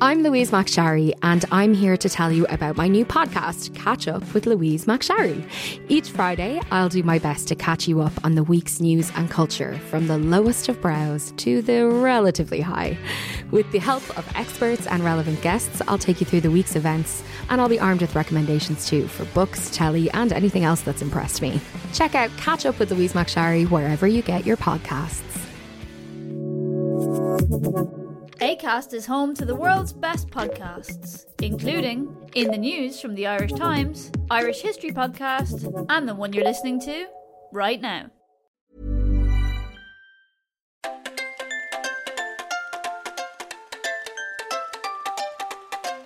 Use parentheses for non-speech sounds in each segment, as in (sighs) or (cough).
I'm Louise McSharry, and I'm here to tell you about my new podcast, Catch Up with Louise McSharry. Each Friday, I'll do my best to catch you up on the week's news and culture, from the lowest of brows to the relatively high. With the help of experts and relevant guests, I'll take you through the week's events, and I'll be armed with recommendations too for books, telly, and anything else that's impressed me. Check out Catch Up with Louise McSharry wherever you get your podcasts. ACAST is home to the world's best podcasts, including In the News from the Irish Times, Irish History Podcast, and the one you're listening to right now.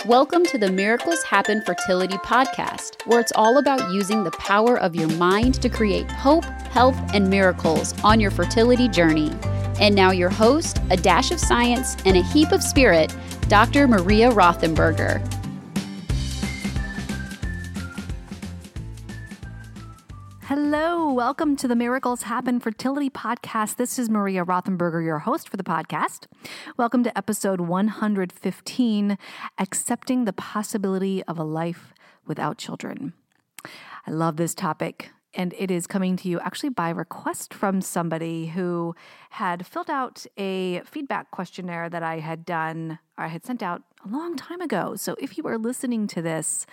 Welcome to the Miracles Happen Fertility Podcast, where it's all about using the power of your mind to create hope, health, and miracles on your fertility journey. And now, your host, a dash of science and a heap of spirit, Dr. Maria Rothenberger. Hello, welcome to the Miracles Happen Fertility Podcast. This is Maria Rothenberger, your host for the podcast. Welcome to episode 115 Accepting the Possibility of a Life Without Children. I love this topic and it is coming to you actually by request from somebody who had filled out a feedback questionnaire that I had done, or I had sent out a long time ago. So if you are listening to this,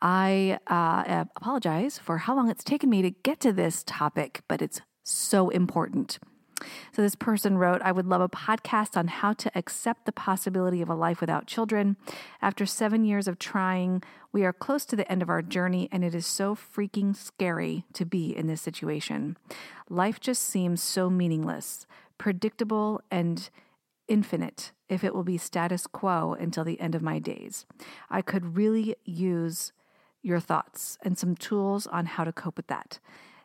I uh, apologize for how long it's taken me to get to this topic, but it's so important. So, this person wrote, I would love a podcast on how to accept the possibility of a life without children. After seven years of trying, we are close to the end of our journey, and it is so freaking scary to be in this situation. Life just seems so meaningless, predictable, and infinite if it will be status quo until the end of my days. I could really use your thoughts and some tools on how to cope with that.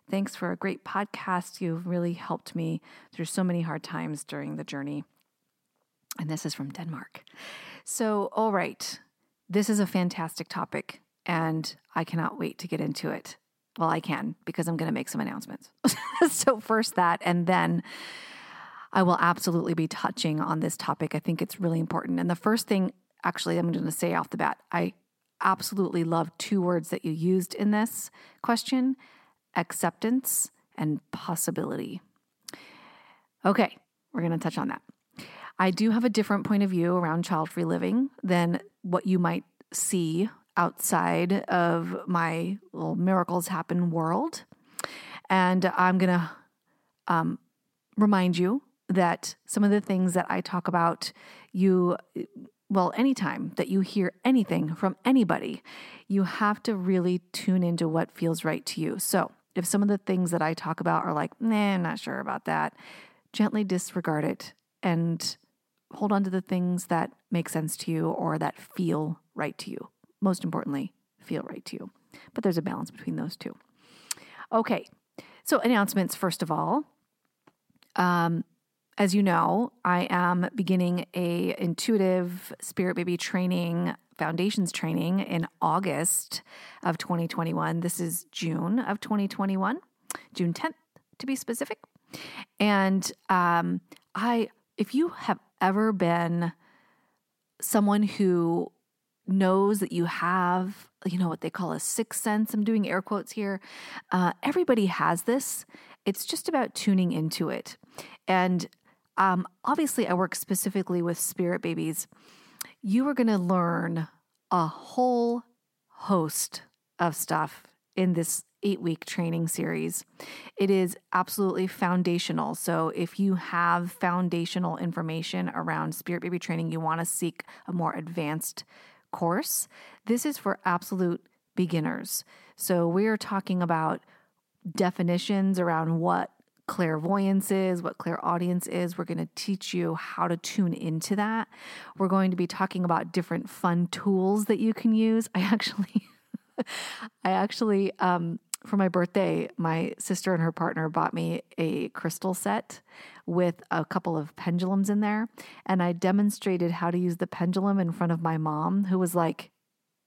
Thanks for a great podcast. You've really helped me through so many hard times during the journey. And this is from Denmark. So, all right, this is a fantastic topic, and I cannot wait to get into it. Well, I can because I'm going to make some announcements. (laughs) so, first that, and then I will absolutely be touching on this topic. I think it's really important. And the first thing, actually, I'm going to say off the bat, I absolutely love two words that you used in this question acceptance, and possibility. Okay, we're going to touch on that. I do have a different point of view around child free living than what you might see outside of my little miracles happen world. And I'm going to um, remind you that some of the things that I talk about, you, well, anytime that you hear anything from anybody, you have to really tune into what feels right to you. So, if some of the things that I talk about are like, nah, I'm not sure about that, gently disregard it and hold on to the things that make sense to you or that feel right to you. Most importantly, feel right to you. But there's a balance between those two. Okay, so announcements first of all. Um, as you know, I am beginning a intuitive spirit baby training foundations training in August of 2021. This is June of 2021, June 10th to be specific. And um, I, if you have ever been someone who knows that you have, you know, what they call a sixth sense, I'm doing air quotes here. Uh, everybody has this. It's just about tuning into it. And um, obviously, I work specifically with spirit babies. You are going to learn a whole host of stuff in this eight week training series. It is absolutely foundational. So, if you have foundational information around spirit baby training, you want to seek a more advanced course, this is for absolute beginners. So, we're talking about definitions around what clairvoyance is, what clairaudience is. We're going to teach you how to tune into that. We're going to be talking about different fun tools that you can use. I actually, (laughs) I actually, um, for my birthday, my sister and her partner bought me a crystal set with a couple of pendulums in there. And I demonstrated how to use the pendulum in front of my mom, who was like,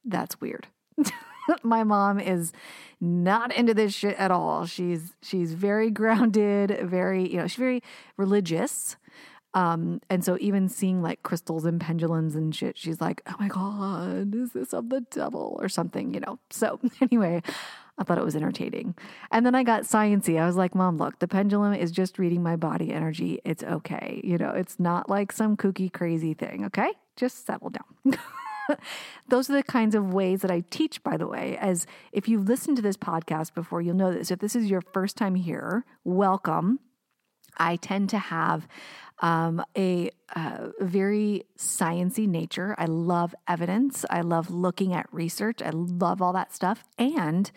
that's weird. (laughs) (laughs) my mom is not into this shit at all. She's she's very grounded, very, you know, she's very religious. Um, and so even seeing like crystals and pendulums and shit, she's like, "Oh my god, is this of the devil or something?" You know. So (laughs) anyway, I thought it was entertaining. And then I got sciency. I was like, "Mom, look, the pendulum is just reading my body energy. It's okay. You know, it's not like some kooky crazy thing. Okay, just settle down." (laughs) (laughs) Those are the kinds of ways that I teach, by the way. As if you've listened to this podcast before, you'll know this. If this is your first time here, welcome. I tend to have um, a uh, very sciency nature. I love evidence. I love looking at research. I love all that stuff, and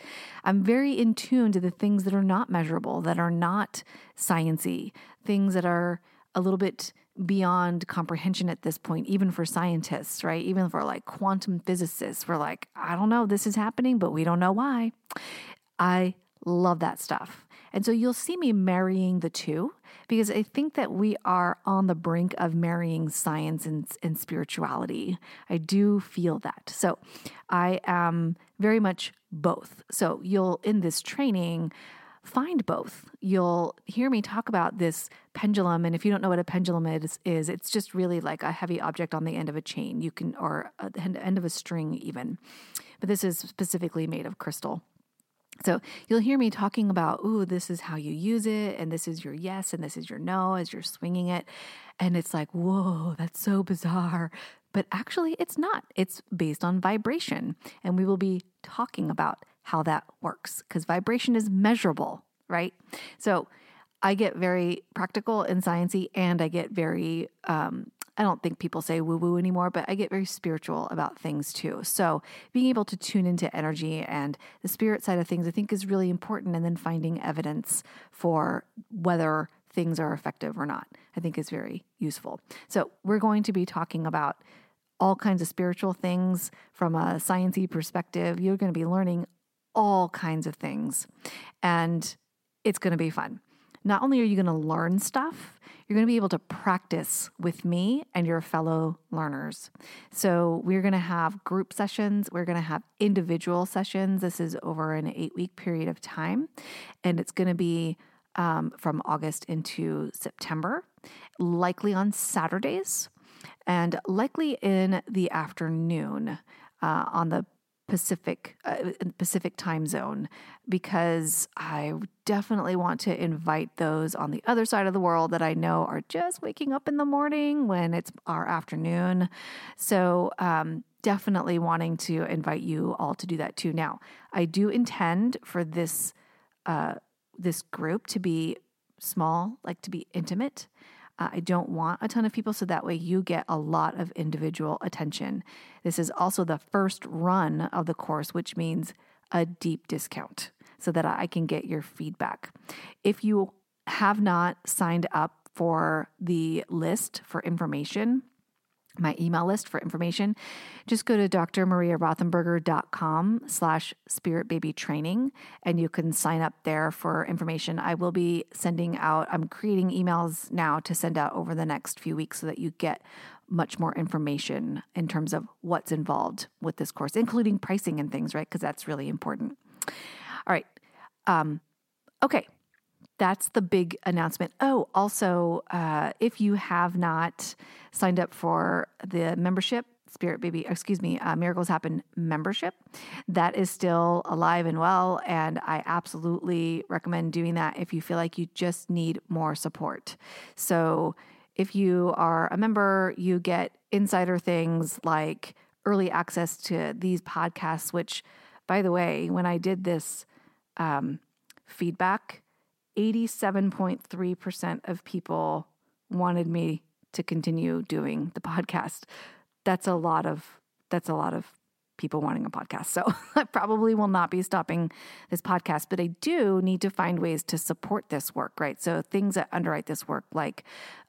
I'm very in tune to the things that are not measurable, that are not sciency, things that are a little bit beyond comprehension at this point, even for scientists, right? Even for like quantum physicists, we're like, I don't know, this is happening, but we don't know why. I love that stuff. And so you'll see me marrying the two because I think that we are on the brink of marrying science and, and spirituality. I do feel that. So I am very much both. So you'll, in this training, find both. You'll hear me talk about this pendulum, and if you don't know what a pendulum is, is it's just really like a heavy object on the end of a chain. You can, or at the end of a string, even. But this is specifically made of crystal. So you'll hear me talking about, ooh, this is how you use it, and this is your yes, and this is your no as you're swinging it. And it's like, whoa, that's so bizarre. But actually, it's not. It's based on vibration. And we will be talking about how that works because vibration is measurable, right? So I get very practical and sciencey, and I get very um, I don't think people say woo woo anymore, but I get very spiritual about things too. So being able to tune into energy and the spirit side of things, I think is really important. And then finding evidence for whether things are effective or not, I think is very useful. So we're going to be talking about all kinds of spiritual things from a sciencey perspective. You're going to be learning all kinds of things. And it's going to be fun. Not only are you going to learn stuff, you're going to be able to practice with me and your fellow learners. So, we're going to have group sessions, we're going to have individual sessions. This is over an eight week period of time, and it's going to be um, from August into September, likely on Saturdays, and likely in the afternoon uh, on the Pacific uh, Pacific time zone because I definitely want to invite those on the other side of the world that I know are just waking up in the morning when it's our afternoon. So um, definitely wanting to invite you all to do that too. Now, I do intend for this uh, this group to be small, like to be intimate. Uh, I don't want a ton of people, so that way you get a lot of individual attention. This is also the first run of the course, which means a deep discount so that I can get your feedback. If you have not signed up for the list for information, my email list for information, just go to drmariarothenberger.com slash spiritbabytraining and you can sign up there for information. I will be sending out, I'm creating emails now to send out over the next few weeks so that you get much more information in terms of what's involved with this course, including pricing and things, right? Because that's really important. All right. Um, okay that's the big announcement. Oh, also, uh, if you have not signed up for the membership Spirit Baby, excuse me, uh, Miracles Happen membership. That is still alive and well. And I absolutely recommend doing that if you feel like you just need more support. So if you are a member, you get insider things like early access to these podcasts, which, by the way, when I did this um, feedback, 87.3% of people wanted me to continue doing the podcast. That's a lot of that's a lot of people wanting a podcast. So (laughs) I probably will not be stopping this podcast, but I do need to find ways to support this work, right? So things that underwrite this work, like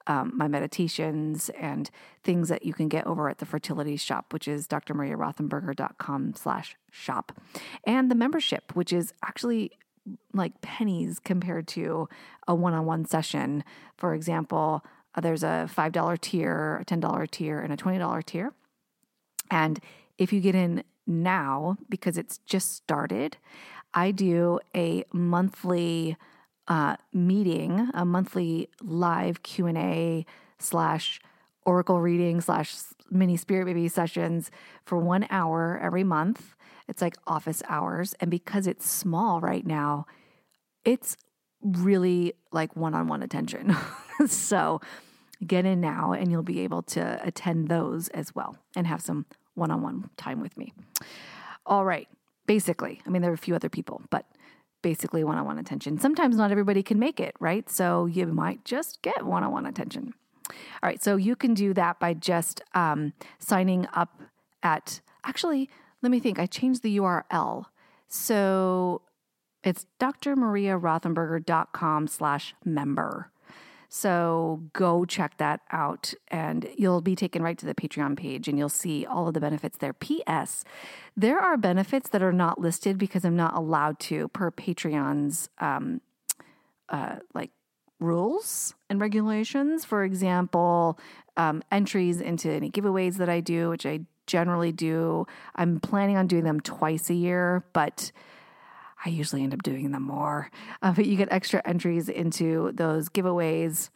um, my meditations and things that you can get over at the fertility shop, which is drmariarothenberger.com slash shop. And the membership, which is actually like pennies compared to a one-on-one session. For example, uh, there's a $5 tier, a $10 tier, and a $20 tier. And if you get in now, because it's just started, I do a monthly uh, meeting, a monthly live Q and A slash oracle reading slash mini spirit baby sessions for one hour every month. It's like office hours, and because it's small right now, it's really like one on one attention. (laughs) so get in now, and you'll be able to attend those as well and have some one on one time with me. All right. Basically, I mean, there are a few other people, but basically one on one attention. Sometimes not everybody can make it, right? So you might just get one on one attention. All right. So you can do that by just um, signing up at, actually, let me think. I changed the URL. So it's drmariarothenberger.com slash member. So go check that out and you'll be taken right to the Patreon page and you'll see all of the benefits there. P.S. There are benefits that are not listed because I'm not allowed to per Patreon's um, uh, like rules and regulations. For example, um, entries into any giveaways that I do, which I generally do. I'm planning on doing them twice a year, but I usually end up doing them more. Uh, but you get extra entries into those giveaways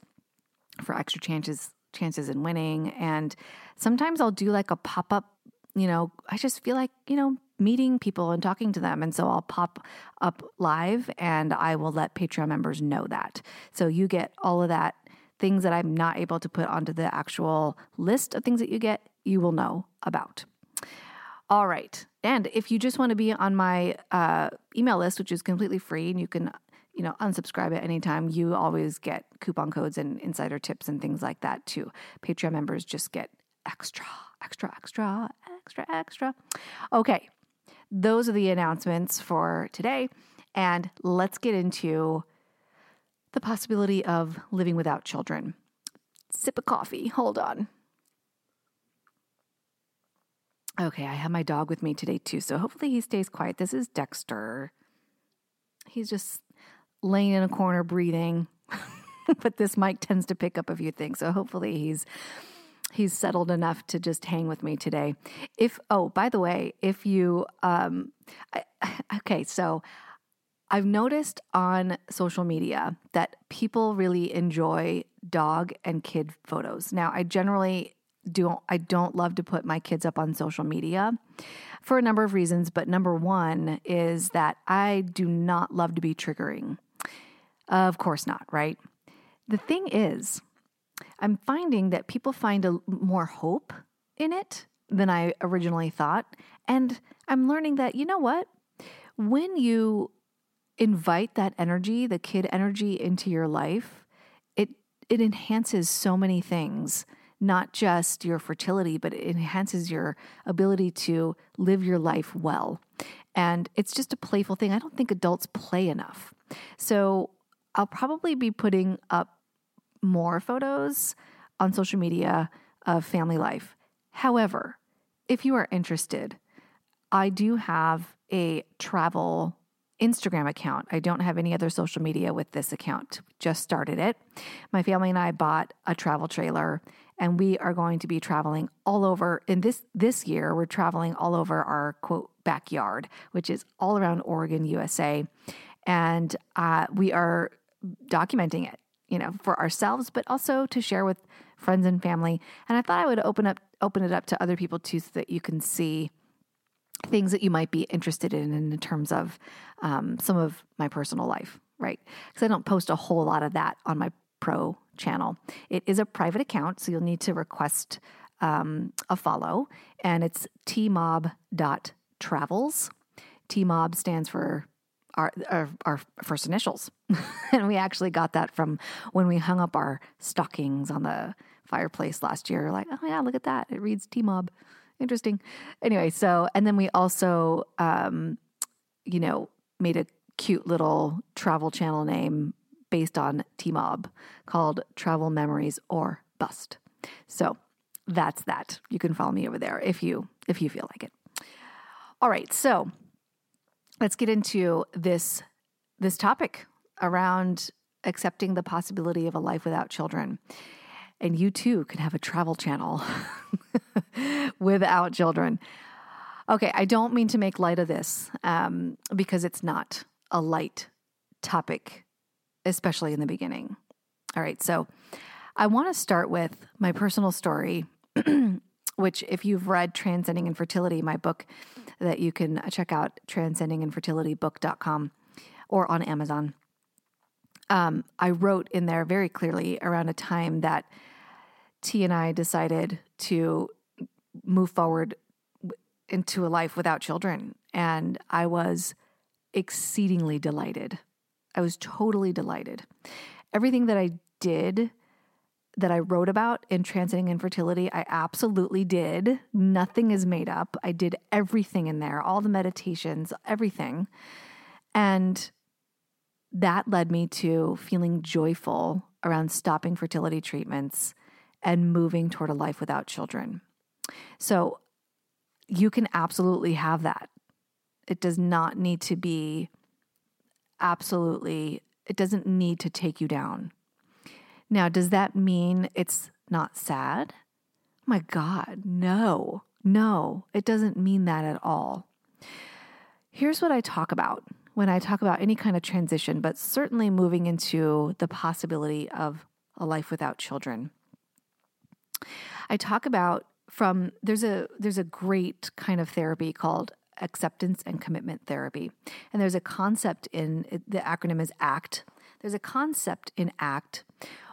for extra chances chances in winning. And sometimes I'll do like a pop up. You know, I just feel like you know meeting people and talking to them, and so I'll pop up live, and I will let Patreon members know that. So you get all of that things that I'm not able to put onto the actual list of things that you get. You will know about. All right. And if you just want to be on my uh, email list, which is completely free, and you can, you know, unsubscribe at any time, you always get coupon codes and insider tips and things like that too. Patreon members just get extra, extra, extra, extra, extra. Okay. Those are the announcements for today. And let's get into the possibility of living without children. Sip of coffee. Hold on. Okay, I have my dog with me today too, so hopefully he stays quiet. This is Dexter. He's just laying in a corner breathing. (laughs) but this mic tends to pick up a few things, so hopefully he's he's settled enough to just hang with me today. If oh, by the way, if you um I, (sighs) okay, so I've noticed on social media that people really enjoy dog and kid photos. Now, I generally don't I don't love to put my kids up on social media for a number of reasons, but number 1 is that I do not love to be triggering. Of course not, right? The thing is, I'm finding that people find a more hope in it than I originally thought, and I'm learning that you know what? When you invite that energy, the kid energy into your life, it it enhances so many things not just your fertility, but it enhances your ability to live your life well. And it's just a playful thing. I don't think adults play enough. So I'll probably be putting up more photos on social media of family life. However, if you are interested, I do have a travel Instagram account. I don't have any other social media with this account. Just started it. My family and I bought a travel trailer and we are going to be traveling all over in this this year we're traveling all over our quote backyard which is all around oregon usa and uh, we are documenting it you know for ourselves but also to share with friends and family and i thought i would open up open it up to other people too so that you can see things that you might be interested in in terms of um, some of my personal life, right? Because I don't post a whole lot of that on my pro channel. It is a private account, so you'll need to request um, a follow, and it's tmob.travels. Tmob stands for our, our, our first initials. (laughs) and we actually got that from when we hung up our stockings on the fireplace last year. Like, oh yeah, look at that. It reads T Mob. Interesting. Anyway, so, and then we also, um, you know, made a cute little travel channel name based on T Mob called Travel Memories or Bust. So that's that. You can follow me over there if you if you feel like it. All right, so let's get into this this topic around accepting the possibility of a life without children. And you too can have a travel channel (laughs) without children. Okay, I don't mean to make light of this um, because it's not a light topic, especially in the beginning. All right, so I want to start with my personal story, (clears throat) which, if you've read Transcending Infertility, my book that you can check out, transcendinginfertilitybook.com or on Amazon. Um, I wrote in there very clearly around a time that T and I decided to move forward into a life without children. And I was exceedingly delighted. I was totally delighted. Everything that I did, that I wrote about in Transcending Infertility, I absolutely did. Nothing is made up. I did everything in there, all the meditations, everything. And that led me to feeling joyful around stopping fertility treatments and moving toward a life without children. So you can absolutely have that. It does not need to be absolutely, it doesn't need to take you down. Now, does that mean it's not sad? My God, no, no, it doesn't mean that at all. Here's what I talk about when I talk about any kind of transition, but certainly moving into the possibility of a life without children. I talk about from there's a there's a great kind of therapy called acceptance and commitment therapy. And there's a concept in the acronym is ACT. There's a concept in ACT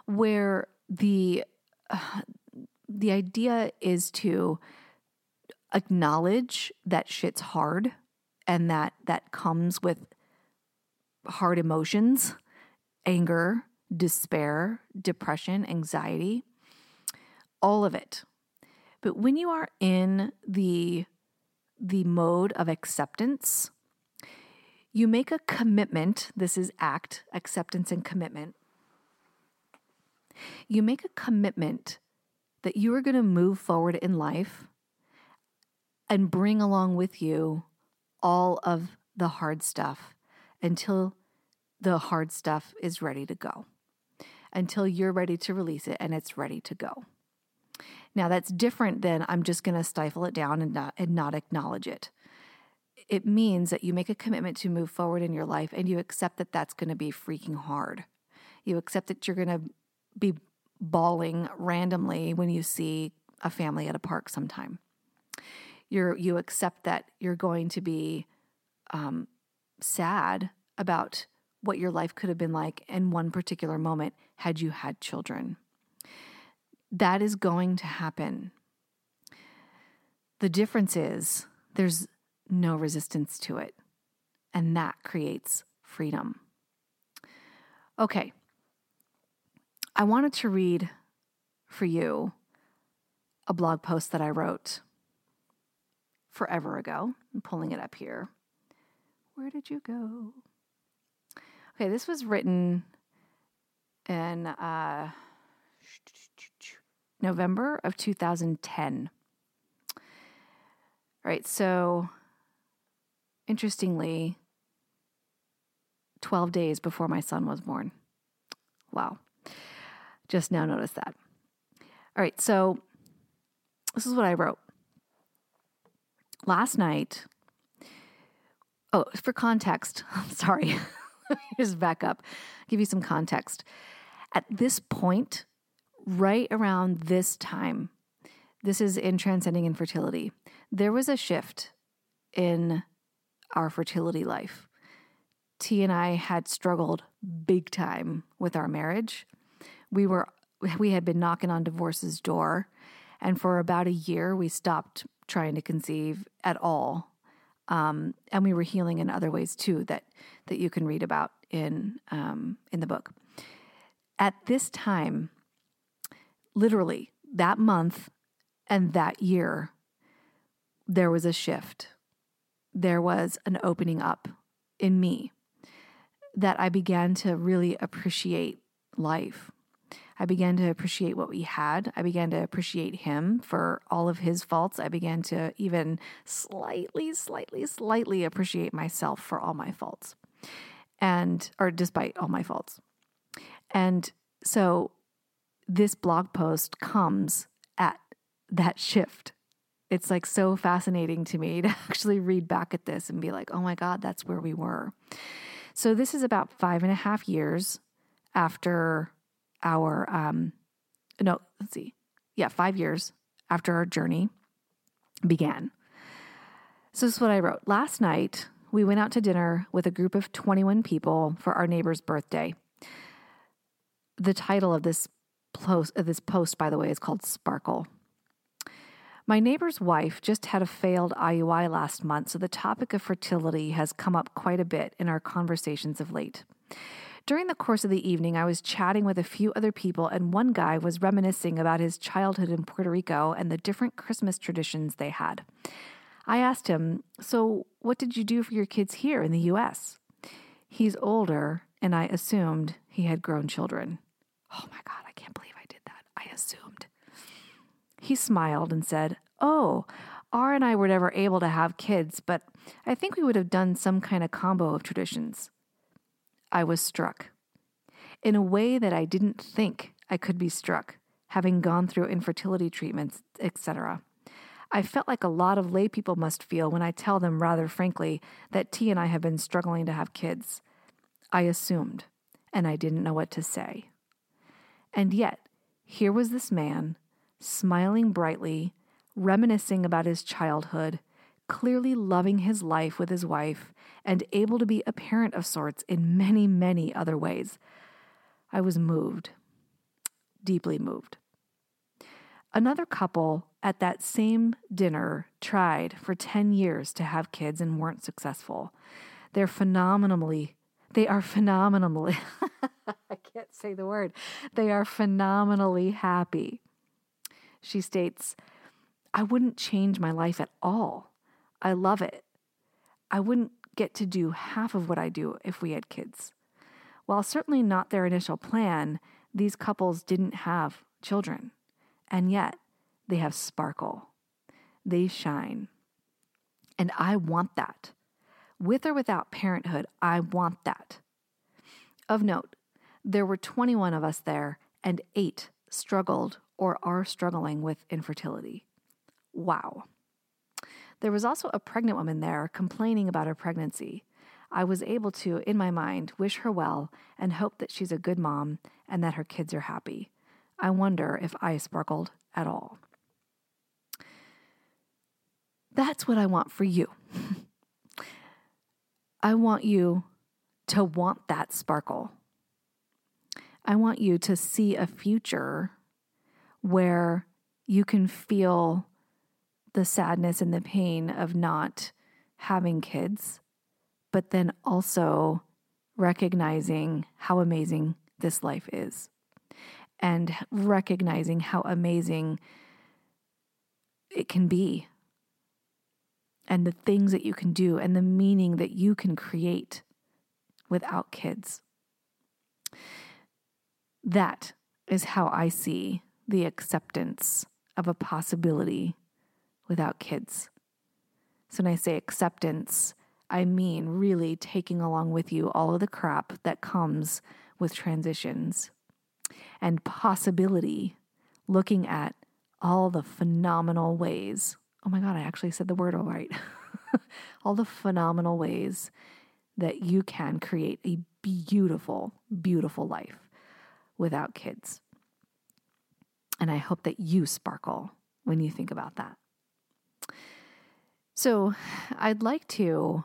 where the uh, (sighs) the idea is to acknowledge that shit's hard and that that comes with hard emotions, anger, despair, depression, anxiety, all of it. But when you are in the the mode of acceptance, you make a commitment. This is ACT, acceptance and commitment. You make a commitment that you are going to move forward in life and bring along with you all of the hard stuff until the hard stuff is ready to go, until you're ready to release it and it's ready to go. Now, that's different than I'm just going to stifle it down and not, and not acknowledge it. It means that you make a commitment to move forward in your life and you accept that that's going to be freaking hard. You accept that you're going to be bawling randomly when you see a family at a park sometime. You're, you accept that you're going to be um, sad about what your life could have been like in one particular moment had you had children. That is going to happen. The difference is there's no resistance to it, and that creates freedom. Okay, I wanted to read for you a blog post that I wrote forever ago. I'm pulling it up here. Where did you go? Okay, this was written in uh, November of 2010. All right, so interestingly, 12 days before my son was born. Wow. Just now noticed that. All right, so this is what I wrote. Last night, oh, for context, (laughs) sorry, (laughs) just back up, give you some context. At this point, right around this time, This is in Transcending Infertility. There was a shift in our fertility life. T and I had struggled big time with our marriage. We were we had been knocking on divorce's door, and for about a year we stopped trying to conceive at all. Um, and we were healing in other ways too that that you can read about in um, in the book. At this time, literally that month and that year, there was a shift. There was an opening up in me that I began to really appreciate life. I began to appreciate what we had. I began to appreciate him for all of his faults. I began to even slightly, slightly, slightly appreciate myself for all my faults. And, or despite all my faults. And so this blog post comes at that shift. It's like so fascinating to me (laughs) to actually read back at this and be like, oh my God, that's where we were. So this is about five and a half years after our um no, let's see. Yeah, 5 years after our journey began. So this is what I wrote. Last night, we went out to dinner with a group of 21 people for our neighbor's birthday. The title of this post, uh, this post by the way, is called Sparkle. My neighbor's wife just had a failed IUI last month, so the topic of fertility has come up quite a bit in our conversations of late. During the course of the evening, I was chatting with a few other people, and one guy was reminiscing about his childhood in Puerto Rico and the different Christmas traditions they had. I asked him, So, what did you do for your kids here in the US? He's older, and I assumed he had grown children. Oh my God, I can't believe I did that. I assumed. He smiled and said, Oh, R and I were never able to have kids, but I think we would have done some kind of combo of traditions. I was struck in a way that I didn't think I could be struck, having gone through infertility treatments, etc. I felt like a lot of lay people must feel when I tell them rather frankly that T and I have been struggling to have kids. I assumed, and I didn't know what to say. And yet, here was this man, smiling brightly, reminiscing about his childhood, clearly loving his life with his wife, and able to be a parent of sorts in many, many other ways. I was moved, deeply moved. Another couple at that same dinner tried for 10 years to have kids and weren't successful. They're phenomenally, they are phenomenally, (laughs) I can't say the word, they are phenomenally happy. She states, I wouldn't change my life at all. I love it. I wouldn't get to do half of what I do if we had kids. While certainly not their initial plan, these couples didn't have children. And yet, they have sparkle. They shine. And I want that. With or without parenthood, I want that. Of note, there were 21 of us there, and eight struggled or are struggling with infertility. Wow. There was also a pregnant woman there complaining about her pregnancy. I was able to, in my mind, wish her well and hope that she's a good mom and that her kids are happy. I wonder if I sparkled at all. That's what I want for you. (laughs) I want you to want that sparkle. I want you to see a future where you can feel the sadness and the pain of not having kids, but then also recognizing how amazing this life is and recognizing how amazing it can be and the things that you can do and the meaning that you can create without kids. That is how I see the acceptance of a possibility without kids. So when I say acceptance, I mean really taking along with you all of the crap that comes with transitions and possibility, looking at all the phenomenal ways. Oh my God, I actually said the word all right. (laughs) all the phenomenal ways that you can create a beautiful, beautiful life without kids. And I hope that you sparkle when you think about that. So, I'd like to,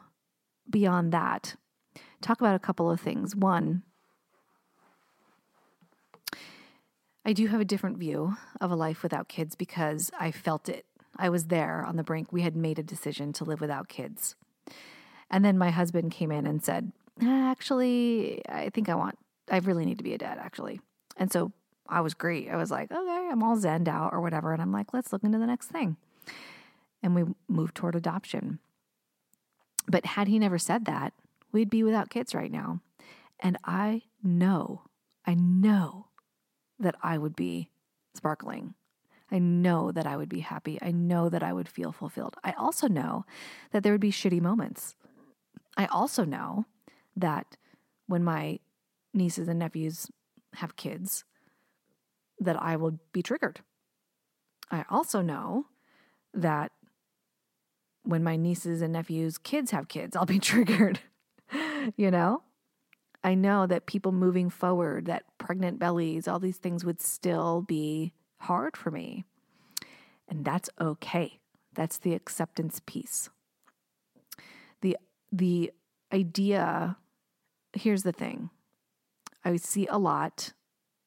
beyond that, talk about a couple of things. One, I do have a different view of a life without kids because I felt it. I was there on the brink. We had made a decision to live without kids. And then my husband came in and said, ah, Actually, I think I want, I really need to be a dad, actually. And so I was great. I was like, Okay, I'm all zenned out or whatever. And I'm like, Let's look into the next thing. And we moved toward adoption. But had he never said that, we'd be without kids right now. And I know, I know that I would be sparkling. I know that I would be happy. I know that I would feel fulfilled. I also know that there would be shitty moments. I also know that when my nieces and nephews have kids, that I will be triggered. I also know that when my nieces and nephews' kids have kids, I'll be (laughs) triggered. you know? I know that people moving forward, that pregnant bellies, all these things would still be hard for me. And that's okay. That's the acceptance piece. The the idea here's the thing. I see a lot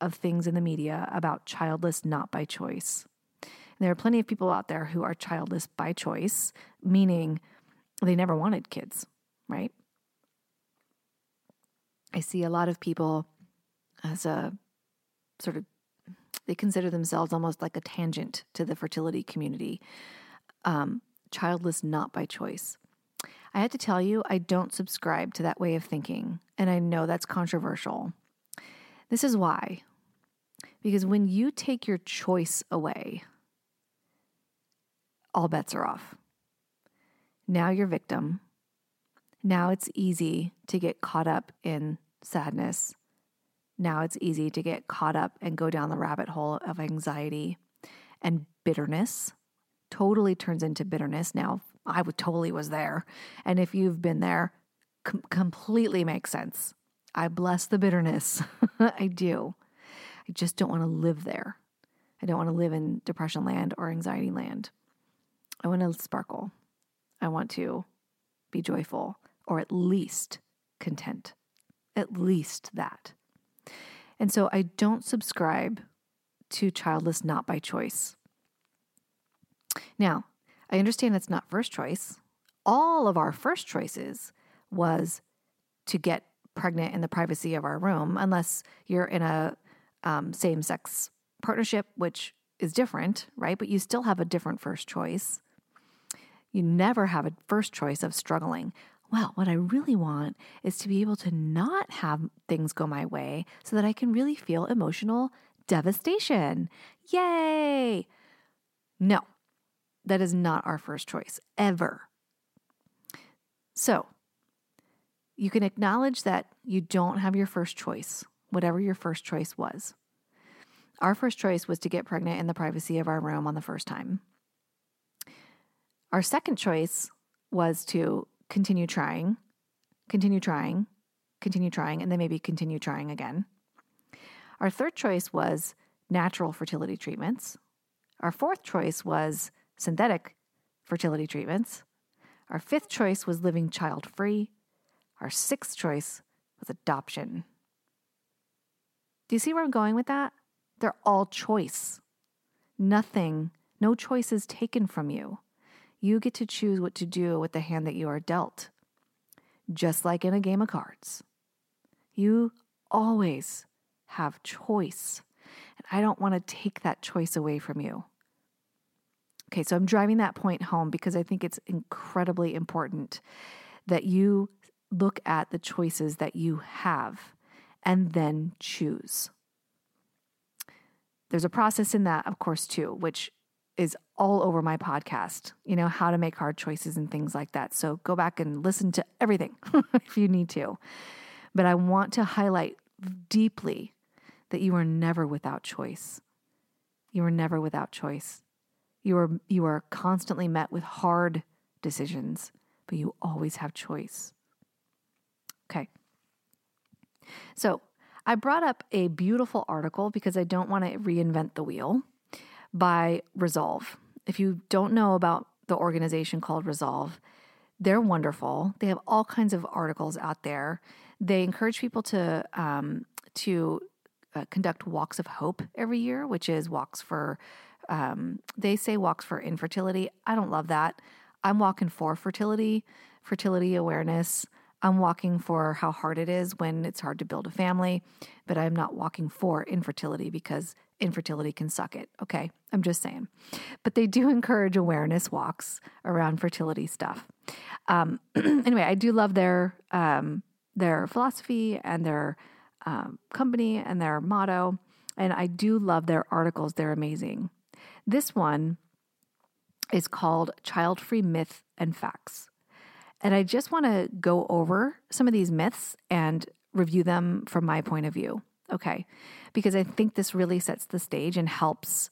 of things in the media about childless not by choice. And there are plenty of people out there who are childless by choice, meaning they never wanted kids, right? I see a lot of people as a sort of, they consider themselves almost like a tangent to the fertility community. Um, childless not by choice. I had to tell you, I don't subscribe to that way of thinking, and I know that's controversial. This is why. Because when you take your choice away, all bets are off. Now you're victim. Now it's easy to get caught up in sadness. Now it's easy to get caught up and go down the rabbit hole of anxiety and bitterness. Totally turns into bitterness. Now, I would totally was there. And if you've been there, com- completely makes sense. I bless the bitterness. (laughs) I do. I just don't want to live there. I don't want to live in depression land or anxiety land. I want to sparkle. I want to be joyful or at least content. At least that. And so I don't subscribe to childless not by choice. Now, I understand it's not first choice. All of our first choices was to get pregnant in the privacy of our room, unless you're in a um, same sex partnership, which is different, right? But you still have a different first choice. You never have a first choice of struggling. Well, what I really want is to be able to not have things go my way so that I can really feel emotional devastation. Yay! No, that is not our first choice, ever. So, you can acknowledge that you don't have your first choice, whatever your first choice was. Our first choice was to get pregnant in the privacy of our room on the first time. Our second choice was to continue trying, continue trying, continue trying, and then maybe continue trying again. Our third choice was natural fertility treatments. Our fourth choice was synthetic fertility treatments. Our fifth choice was living child free. Our sixth choice was adoption. Do you see where I'm going with that? They're all choice. Nothing, no choice is taken from you. You get to choose what to do with the hand that you are dealt, just like in a game of cards. You always have choice, and I don't want to take that choice away from you. Okay, so I'm driving that point home because I think it's incredibly important that you look at the choices that you have and then choose. There's a process in that, of course, too, which is all over my podcast, you know, how to make hard choices and things like that. So go back and listen to everything (laughs) if you need to. But I want to highlight deeply that you are never without choice. You are never without choice. You are you are constantly met with hard decisions, but you always have choice. Okay. So, I brought up a beautiful article because I don't want to reinvent the wheel by Resolve. if you don't know about the organization called Resolve, they're wonderful. They have all kinds of articles out there. They encourage people to um, to uh, conduct walks of hope every year, which is walks for. Um, they say walks for infertility. I don't love that. I'm walking for fertility, fertility awareness. I'm walking for how hard it is when it's hard to build a family, but I'm not walking for infertility because infertility can suck it. Okay. I'm just saying. But they do (laughs) encourage awareness walks around fertility stuff. Um, (clears throat) anyway, I do love their um, their philosophy and their um, company and their motto. And I do love their articles. They're amazing. This one is called Child Free Myth and Facts. And I just want to go over some of these myths and review them from my point of view. Okay. Because I think this really sets the stage and helps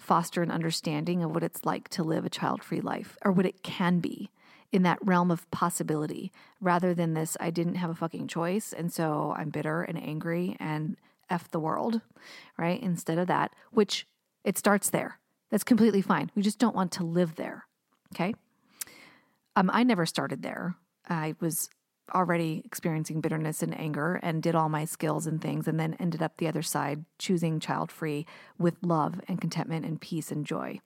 foster an understanding of what it's like to live a child free life or what it can be in that realm of possibility rather than this I didn't have a fucking choice and so I'm bitter and angry and F the world, right? Instead of that, which it starts there. That's completely fine. We just don't want to live there. Okay. Um, I never started there. I was already experiencing bitterness and anger and did all my skills and things, and then ended up the other side, choosing child free with love and contentment and peace and joy.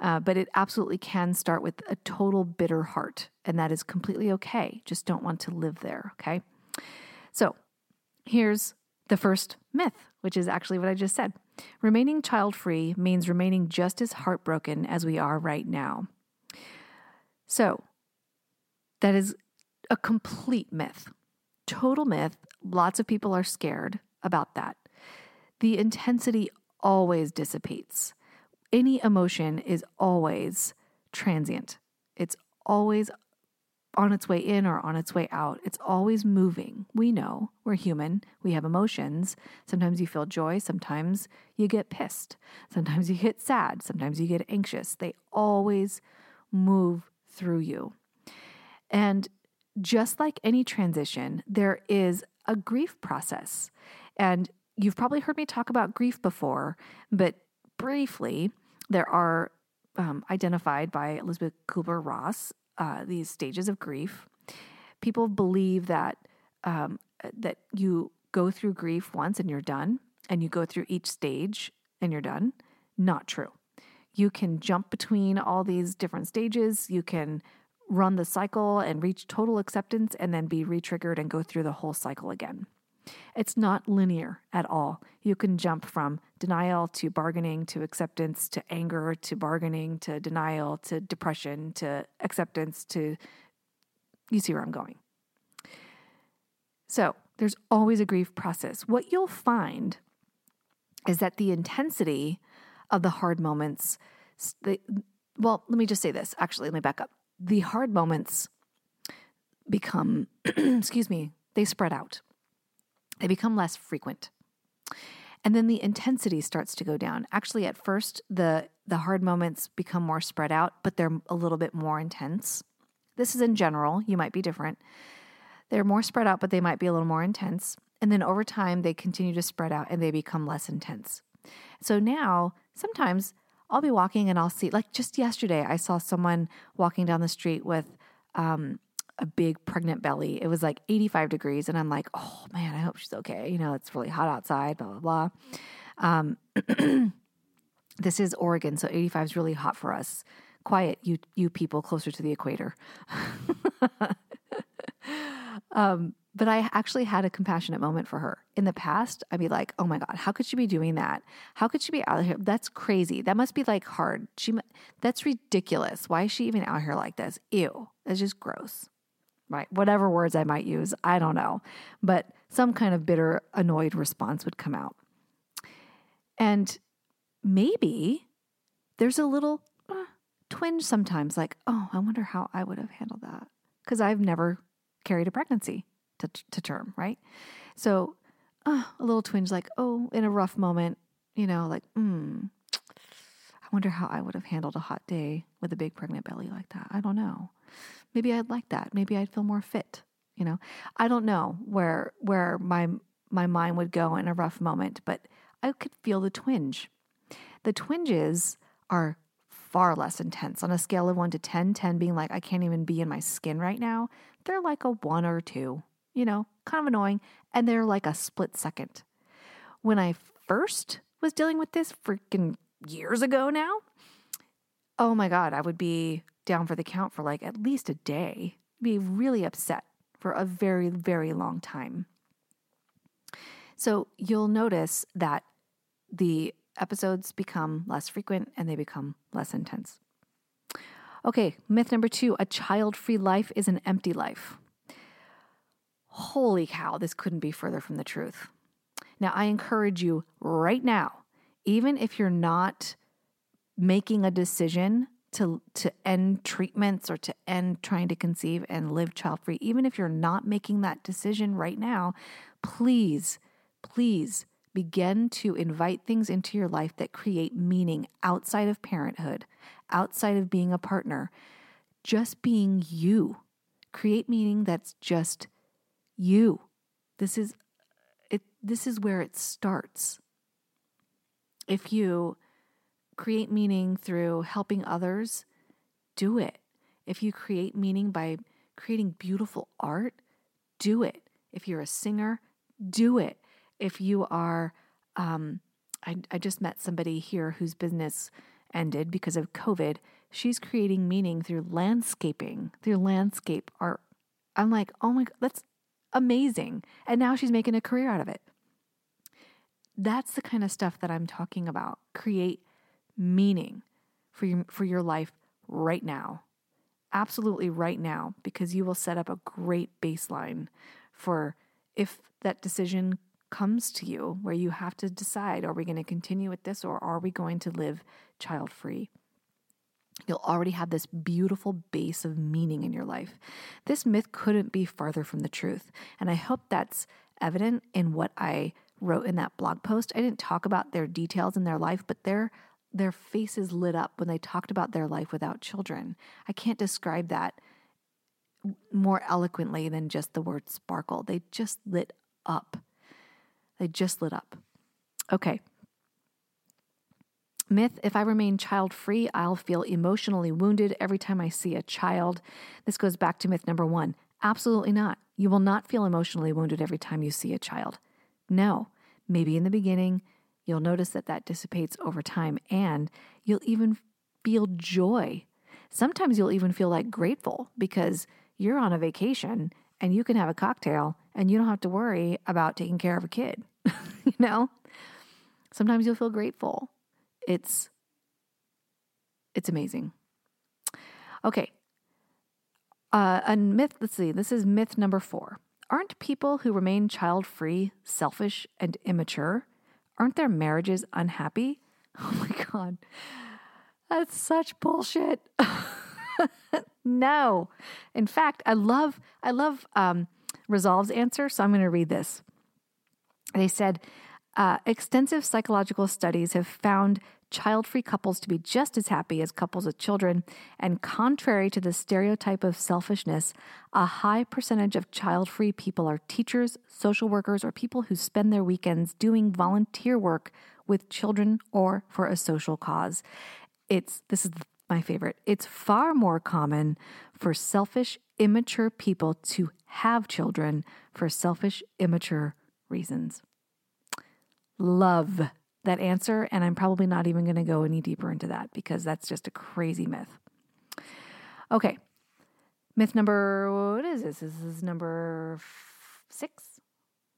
Uh, but it absolutely can start with a total bitter heart, and that is completely okay. Just don't want to live there, okay? So here's the first myth, which is actually what I just said. Remaining child free means remaining just as heartbroken as we are right now. So, that is a complete myth. Total myth. Lots of people are scared about that. The intensity always dissipates. Any emotion is always transient. It's always on its way in or on its way out. It's always moving. We know we're human. We have emotions. Sometimes you feel joy. Sometimes you get pissed. Sometimes you get sad. Sometimes you get anxious. They always move through you. And just like any transition, there is a grief process. And you've probably heard me talk about grief before, but briefly, there are um, identified by Elisabeth Kubler Ross uh, these stages of grief. People believe that um, that you go through grief once and you're done, and you go through each stage and you're done. Not true. You can jump between all these different stages. You can run the cycle and reach total acceptance and then be retriggered and go through the whole cycle again. It's not linear at all. You can jump from denial to bargaining to acceptance to anger to bargaining to denial to depression to acceptance to. You see where I'm going. So there's always a grief process. What you'll find is that the intensity of the hard moments, the, well, let me just say this. Actually, let me back up the hard moments become, (clears throat) excuse me, they spread out. They become less frequent. And then the intensity starts to go down. Actually, at first, the, the hard moments become more spread out, but they're a little bit more intense. This is in general, you might be different. They're more spread out, but they might be a little more intense. And then over time, they continue to spread out and they become less intense. So now, sometimes I'll be walking and I'll see, like just yesterday, I saw someone walking down the street with um, a big pregnant belly. It was like 85 degrees. And I'm like, oh man, I hope she's okay. You know, it's really hot outside, blah, blah, blah. Um, (clears throat) this is Oregon, so 85 is really hot for us. Quiet, you, you people closer to the equator. (laughs) um, but I actually had a compassionate moment for her. In the past, I'd be like, "Oh my god, how could she be doing that? How could she be out here? That's crazy. That must be like hard. She that's ridiculous. Why is she even out here like this? Ew. That's just gross." Right? Whatever words I might use, I don't know. But some kind of bitter, annoyed response would come out. And maybe there's a little uh, twinge sometimes like, "Oh, I wonder how I would have handled that." Cuz I've never carried a pregnancy to, to term, right? So uh, a little twinge, like, oh, in a rough moment, you know, like, hmm, I wonder how I would have handled a hot day with a big pregnant belly like that. I don't know. Maybe I'd like that. Maybe I'd feel more fit. You know, I don't know where where my my mind would go in a rough moment, but I could feel the twinge. The twinges are far less intense. On a scale of one to 10, 10 being like, I can't even be in my skin right now, they're like a one or two, you know, kind of annoying. And they're like a split second. When I first was dealing with this freaking years ago now, oh my God, I would be down for the count for like at least a day, be really upset for a very, very long time. So you'll notice that the episodes become less frequent and they become less intense. Okay, myth number two a child free life is an empty life. Holy cow, this couldn't be further from the truth. Now, I encourage you right now, even if you're not making a decision to, to end treatments or to end trying to conceive and live child free, even if you're not making that decision right now, please, please begin to invite things into your life that create meaning outside of parenthood, outside of being a partner, just being you. Create meaning that's just you. This is it this is where it starts. If you create meaning through helping others, do it. If you create meaning by creating beautiful art, do it. If you're a singer, do it if you are, um, I, I just met somebody here whose business ended because of COVID. She's creating meaning through landscaping, through landscape art. I'm like, oh my God, that's amazing. And now she's making a career out of it. That's the kind of stuff that I'm talking about. Create meaning for your, for your life right now. Absolutely right now, because you will set up a great baseline for if that decision comes to you where you have to decide are we going to continue with this or are we going to live child free? You'll already have this beautiful base of meaning in your life. This myth couldn't be farther from the truth. And I hope that's evident in what I wrote in that blog post. I didn't talk about their details in their life, but their their faces lit up when they talked about their life without children. I can't describe that more eloquently than just the word sparkle. They just lit up. They just lit up. Okay. Myth If I remain child free, I'll feel emotionally wounded every time I see a child. This goes back to myth number one. Absolutely not. You will not feel emotionally wounded every time you see a child. No. Maybe in the beginning, you'll notice that that dissipates over time and you'll even feel joy. Sometimes you'll even feel like grateful because you're on a vacation and you can have a cocktail and you don't have to worry about taking care of a kid. (laughs) you know? Sometimes you'll feel grateful. It's it's amazing. Okay. Uh, a myth, let's see, this is myth number four. Aren't people who remain child free selfish and immature? Aren't their marriages unhappy? (laughs) Oh my God. That's such bullshit. (laughs) no. In fact, I love, I love um, Resolve's answer, so I'm going to read this. They said uh, extensive psychological studies have found child free couples to be just as happy as couples with children. And contrary to the stereotype of selfishness, a high percentage of child free people are teachers, social workers, or people who spend their weekends doing volunteer work with children or for a social cause. It's this is my favorite. It's far more common for selfish, immature people to have children for selfish, immature reasons. Love that answer, and I'm probably not even going to go any deeper into that because that's just a crazy myth. Okay, myth number what is this? This is number six.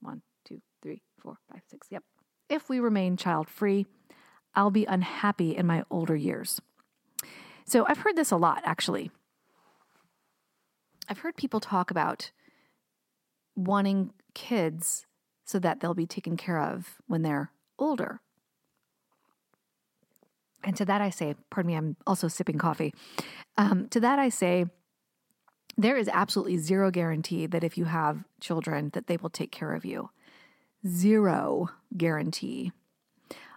One, two, three, four, five, six. Yep. If we remain child free, I'll be unhappy in my older years. So I've heard this a lot, actually. I've heard people talk about wanting kids so that they'll be taken care of when they're older. And to that I say, pardon me, I'm also sipping coffee. Um, to that I say, there is absolutely zero guarantee that if you have children that they will take care of you. Zero guarantee.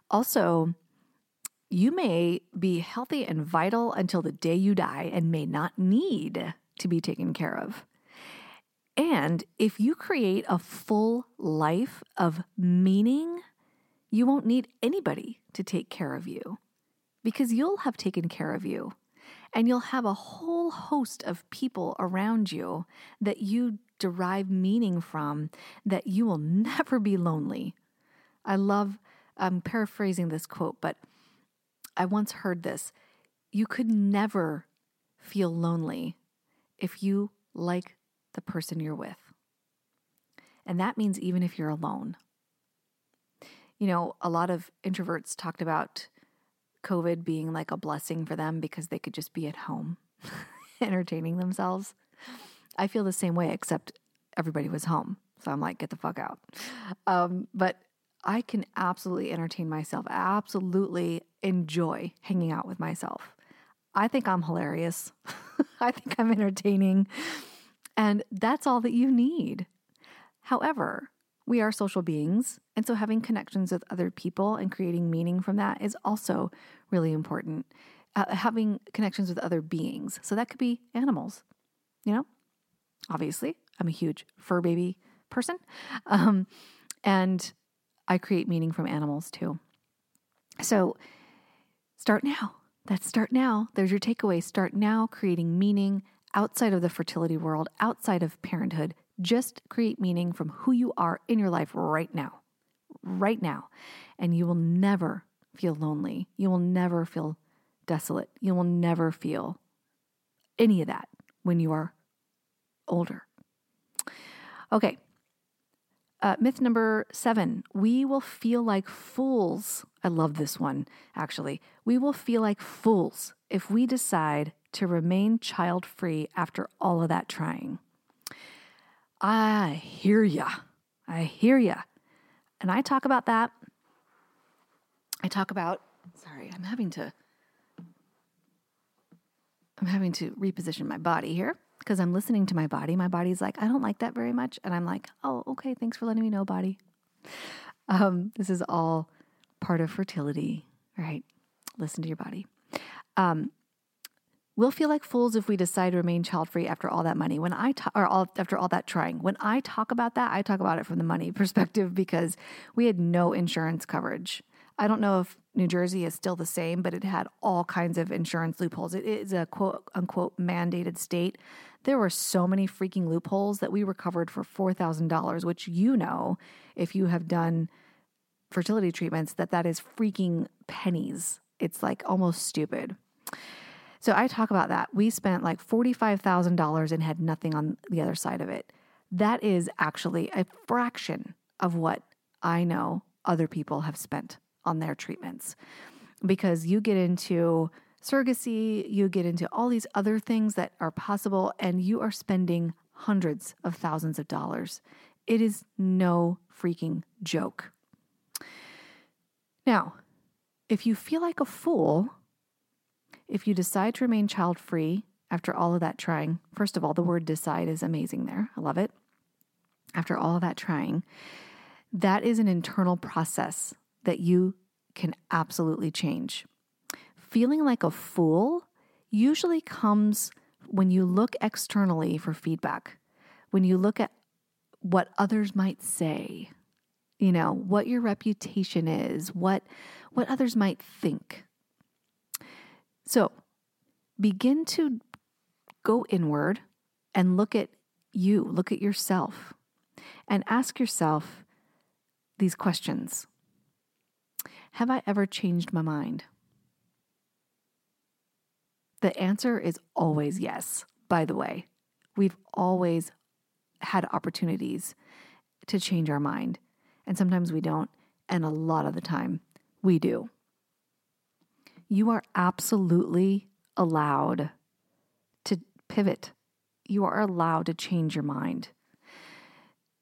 Also, you may be healthy and vital until the day you die and may not need to be taken care of. And if you create a full life of meaning, you won't need anybody to take care of you because you'll have taken care of you and you'll have a whole host of people around you that you derive meaning from that you will (laughs) never be lonely. I love, I'm paraphrasing this quote, but I once heard this. You could never feel lonely if you like the person you're with. And that means even if you're alone. You know, a lot of introverts talked about COVID being like a blessing for them because they could just be at home (laughs) entertaining themselves. I feel the same way, except everybody was home. So I'm like, get the fuck out. Um, but I can absolutely entertain myself, absolutely enjoy hanging out with myself. I think I'm hilarious. (laughs) I think I'm entertaining. And that's all that you need. However, we are social beings. And so having connections with other people and creating meaning from that is also really important. Uh, having connections with other beings. So that could be animals, you know? Obviously, I'm a huge fur baby person. (laughs) Um, and I create meaning from animals too. So start now. That's start now. There's your takeaway. Start now creating meaning outside of the fertility world, outside of parenthood. Just create meaning from who you are in your life right now. Right now. And you will never feel lonely. You will never feel desolate. You will never feel any of that when you are older. Okay. Uh, myth number seven we will feel like fools. I love this one, actually. We will feel like fools if we decide to remain child free after all of that trying. I hear ya. I hear ya. And I talk about that. I talk about, sorry, I'm having to, I'm having to reposition my body here because I'm listening to my body. My body's like, I don't like that very much. And I'm like, oh, okay, thanks for letting me know, body. Um, this is all part of fertility, right? Listen to your body. Um, we'll feel like fools if we decide to remain child free after all that money. When I talk, or all, after all that trying, when I talk about that, I talk about it from the money (laughs) perspective because we had no insurance coverage. I don't know if New Jersey is still the same, but it had all kinds of insurance loopholes. It is a quote unquote mandated state. There were so many freaking loopholes that we recovered for $4,000, which you know, if you have done fertility treatments, that that is freaking pennies. It's like almost stupid. So I talk about that. We spent like $45,000 and had nothing on the other side of it. That is actually a fraction of what I know other people have spent on their treatments because you get into surrogacy, you get into all these other things that are possible, and you are spending hundreds of thousands of dollars. It is no freaking joke. Now, if you feel like a fool, if you decide to remain child free after all of that trying, first of all, the word decide is amazing there. I love it. After all of that trying, that is an internal process that you can absolutely change. Feeling like a fool usually comes when you look externally for feedback, when you look at what others might say, you know, what your reputation is, what what others might think. So, begin to go inward and look at you, look at yourself, and ask yourself these questions Have I ever changed my mind? The answer is always yes, by the way. We've always had opportunities to change our mind, and sometimes we don't, and a lot of the time we do. You are absolutely allowed to pivot. You are allowed to change your mind.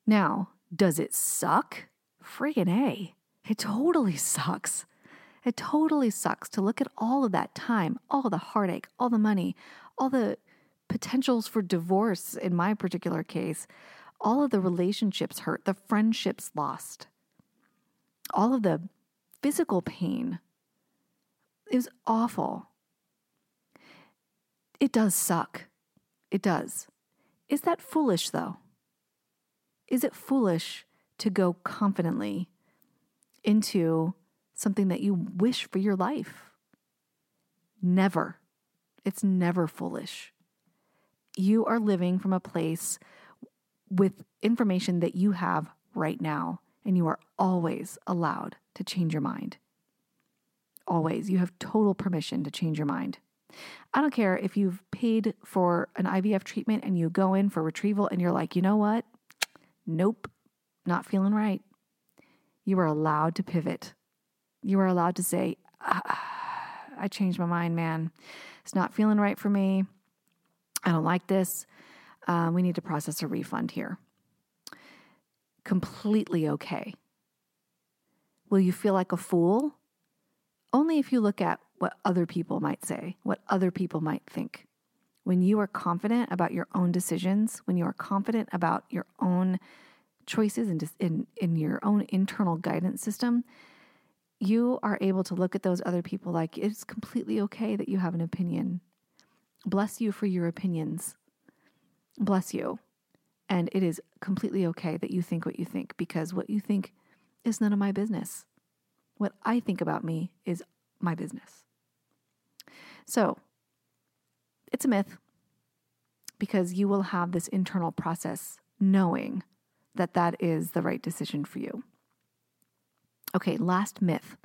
Now, does it suck? Friggin' A. It totally sucks. It totally sucks to look at all of that time, all the heartache, all the money, all the potentials for divorce in my particular case, all of the relationships hurt, the friendships lost, all of the physical pain. It was awful. It does suck. It does. Is that foolish, though? Is it foolish to go confidently into something that you wish for your life? Never. It's never foolish. You are living from a place with information that you have right now, and you are always allowed to change your mind. Always. You have total permission to change your mind. I don't care if you've paid for an IVF treatment and you go in for retrieval and you're like, you know what? Nope, not feeling right. You are allowed to pivot. You are allowed to say, ah, I changed my mind, man. It's not feeling right for me. I don't like this. Uh, we need to process a refund here. Completely okay. Will you feel like a fool? Only if you look at what other people might say, what other people might think. When you are confident about your own decisions, when you are confident about your own choices and in, in your own internal guidance system, you are able to look at those other people like it's completely okay that you have an opinion. Bless you for your opinions. Bless you. And it is completely okay that you think what you think because what you think is none of my business. What I think about me is my business. So it's a myth because you will have this internal process knowing that that is the right decision for you. Okay, last myth.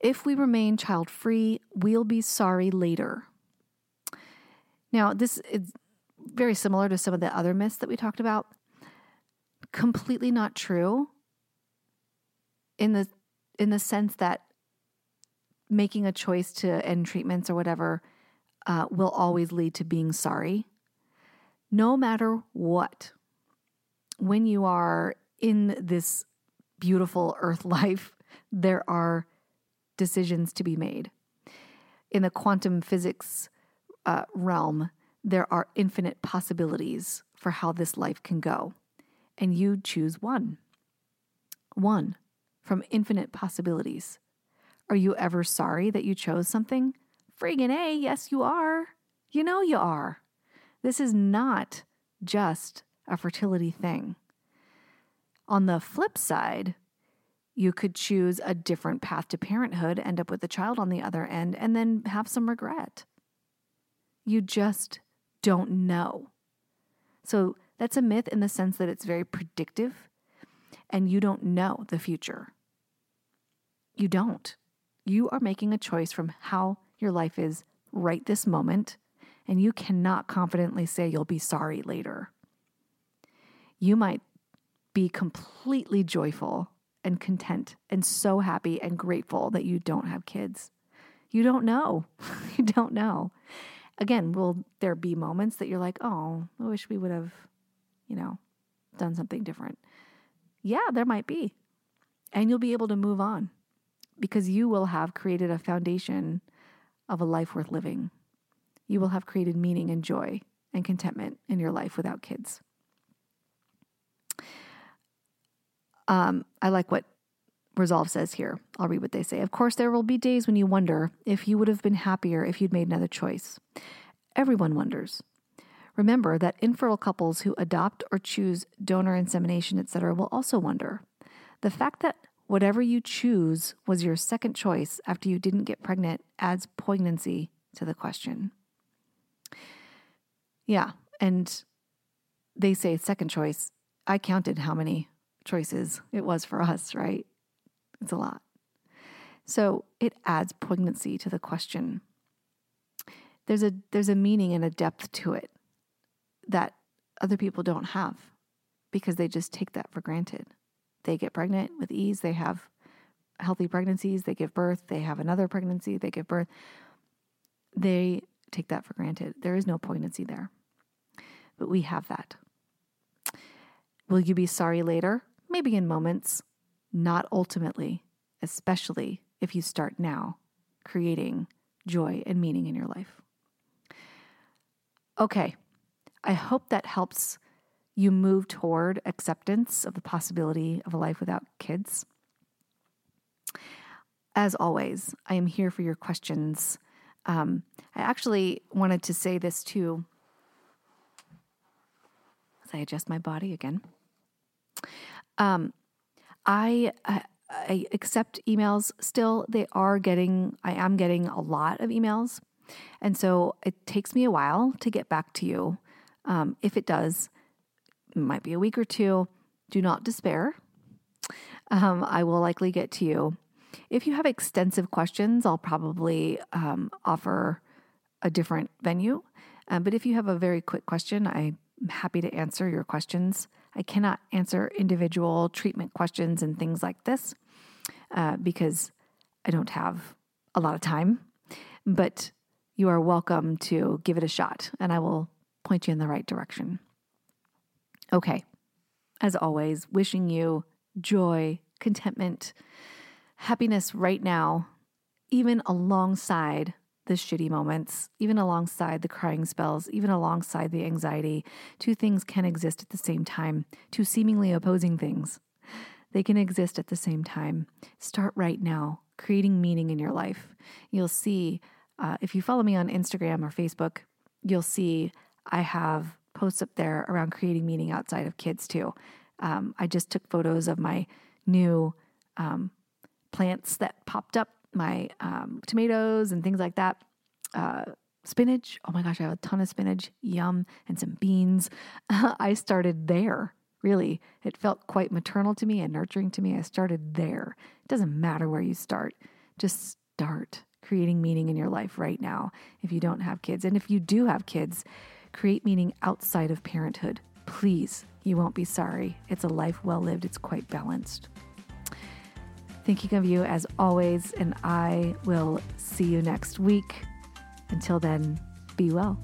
If we remain child free, we'll be sorry later. Now, this is very similar to some of the other myths that we talked about. Completely not true in the in the sense that making a choice to end treatments or whatever uh, will always lead to being sorry. No matter what, when you are in this beautiful earth (laughs) life, there are decisions to be made. In the quantum physics uh, realm, there are infinite possibilities for how this life can go. And you choose one. One from infinite possibilities. Are you ever sorry that you chose something? Friggin' A, yes, you are. You know you are. This is not just a fertility thing. On the flip side, you could choose a different path to parenthood, end up with a child on the other end, and then have some regret. You just don't know. So that's a myth in the sense that it's very predictive and you don't know the future. You don't. You are making a choice from how your life is right this moment, and you cannot confidently say you'll be sorry later. You might be completely joyful and content and so happy and grateful that you don't have kids. You don't know. (laughs) you don't know. Again, will there be moments that you're like, oh, I wish we would have, you know, done something different? Yeah, there might be. And you'll be able to move on because you will have created a foundation of a life worth living. You will have created meaning and joy and contentment in your life without kids. Um, I like what Resolve says here. I'll read what they say. Of course, there will be days when you wonder if you would have been happier if you'd made another choice. Everyone wonders. Remember that infertile couples who adopt or choose donor insemination, etc., will also wonder. The fact that whatever you choose was your second choice after you didn't get pregnant adds poignancy to the question. Yeah, and they say second choice. I counted how many choices it was for us, right? It's a lot. So it adds poignancy to the question. There's a there's a meaning and a depth to it that other people don't have because they just take that for granted. They get pregnant with ease, they have healthy pregnancies, they give birth, they have another pregnancy, they give birth. They take that for granted. There is no poignancy there. But we have that. Will you be sorry later? Maybe in moments, not ultimately, especially if you start now creating joy and meaning in your life. Okay, I hope that helps you move toward acceptance of the possibility of a life without kids. As always, I am here for your questions. Um, I actually wanted to say this too as I adjust my body again. Um, I, I, I accept emails still. They are getting, I am getting a lot of emails. And so it takes me a while to get back to you. Um, if it does, might be a week or two. Do not despair. Um, I will likely get to you. If you have extensive questions, I'll probably um, offer a different venue. Um, but if you have a very quick question, I'm happy to answer your questions. I cannot answer individual treatment questions and things like this uh, because I don't have a lot of time. But you are welcome to give it a shot, and I will point you in the right direction. Okay, as always, wishing you joy, contentment, happiness right now, even alongside the shitty moments, even alongside the crying spells, even alongside the anxiety. Two things can exist at the same time, two seemingly opposing things. They can exist at the same time. Start right now, creating meaning in your life. You'll see, uh, if you follow me on Instagram or Facebook, you'll see I have posts up there around creating meaning outside of kids too. Um, I just took photos of my new um, plants that popped up, my um, tomatoes and things like that. Uh, spinach. Oh my gosh, I have a ton of spinach. Yum. And some beans. (laughs) I started there. Really, it felt quite maternal to me and nurturing to me. I started there. It doesn't matter where you start, just start creating meaning in your life right now if you don't have kids. And if you do have kids, create meaning outside of parenthood. Please, you won't be sorry. It's a life well lived, it's quite balanced. Thinking of you as always, and I will see you next week. Until then, be well.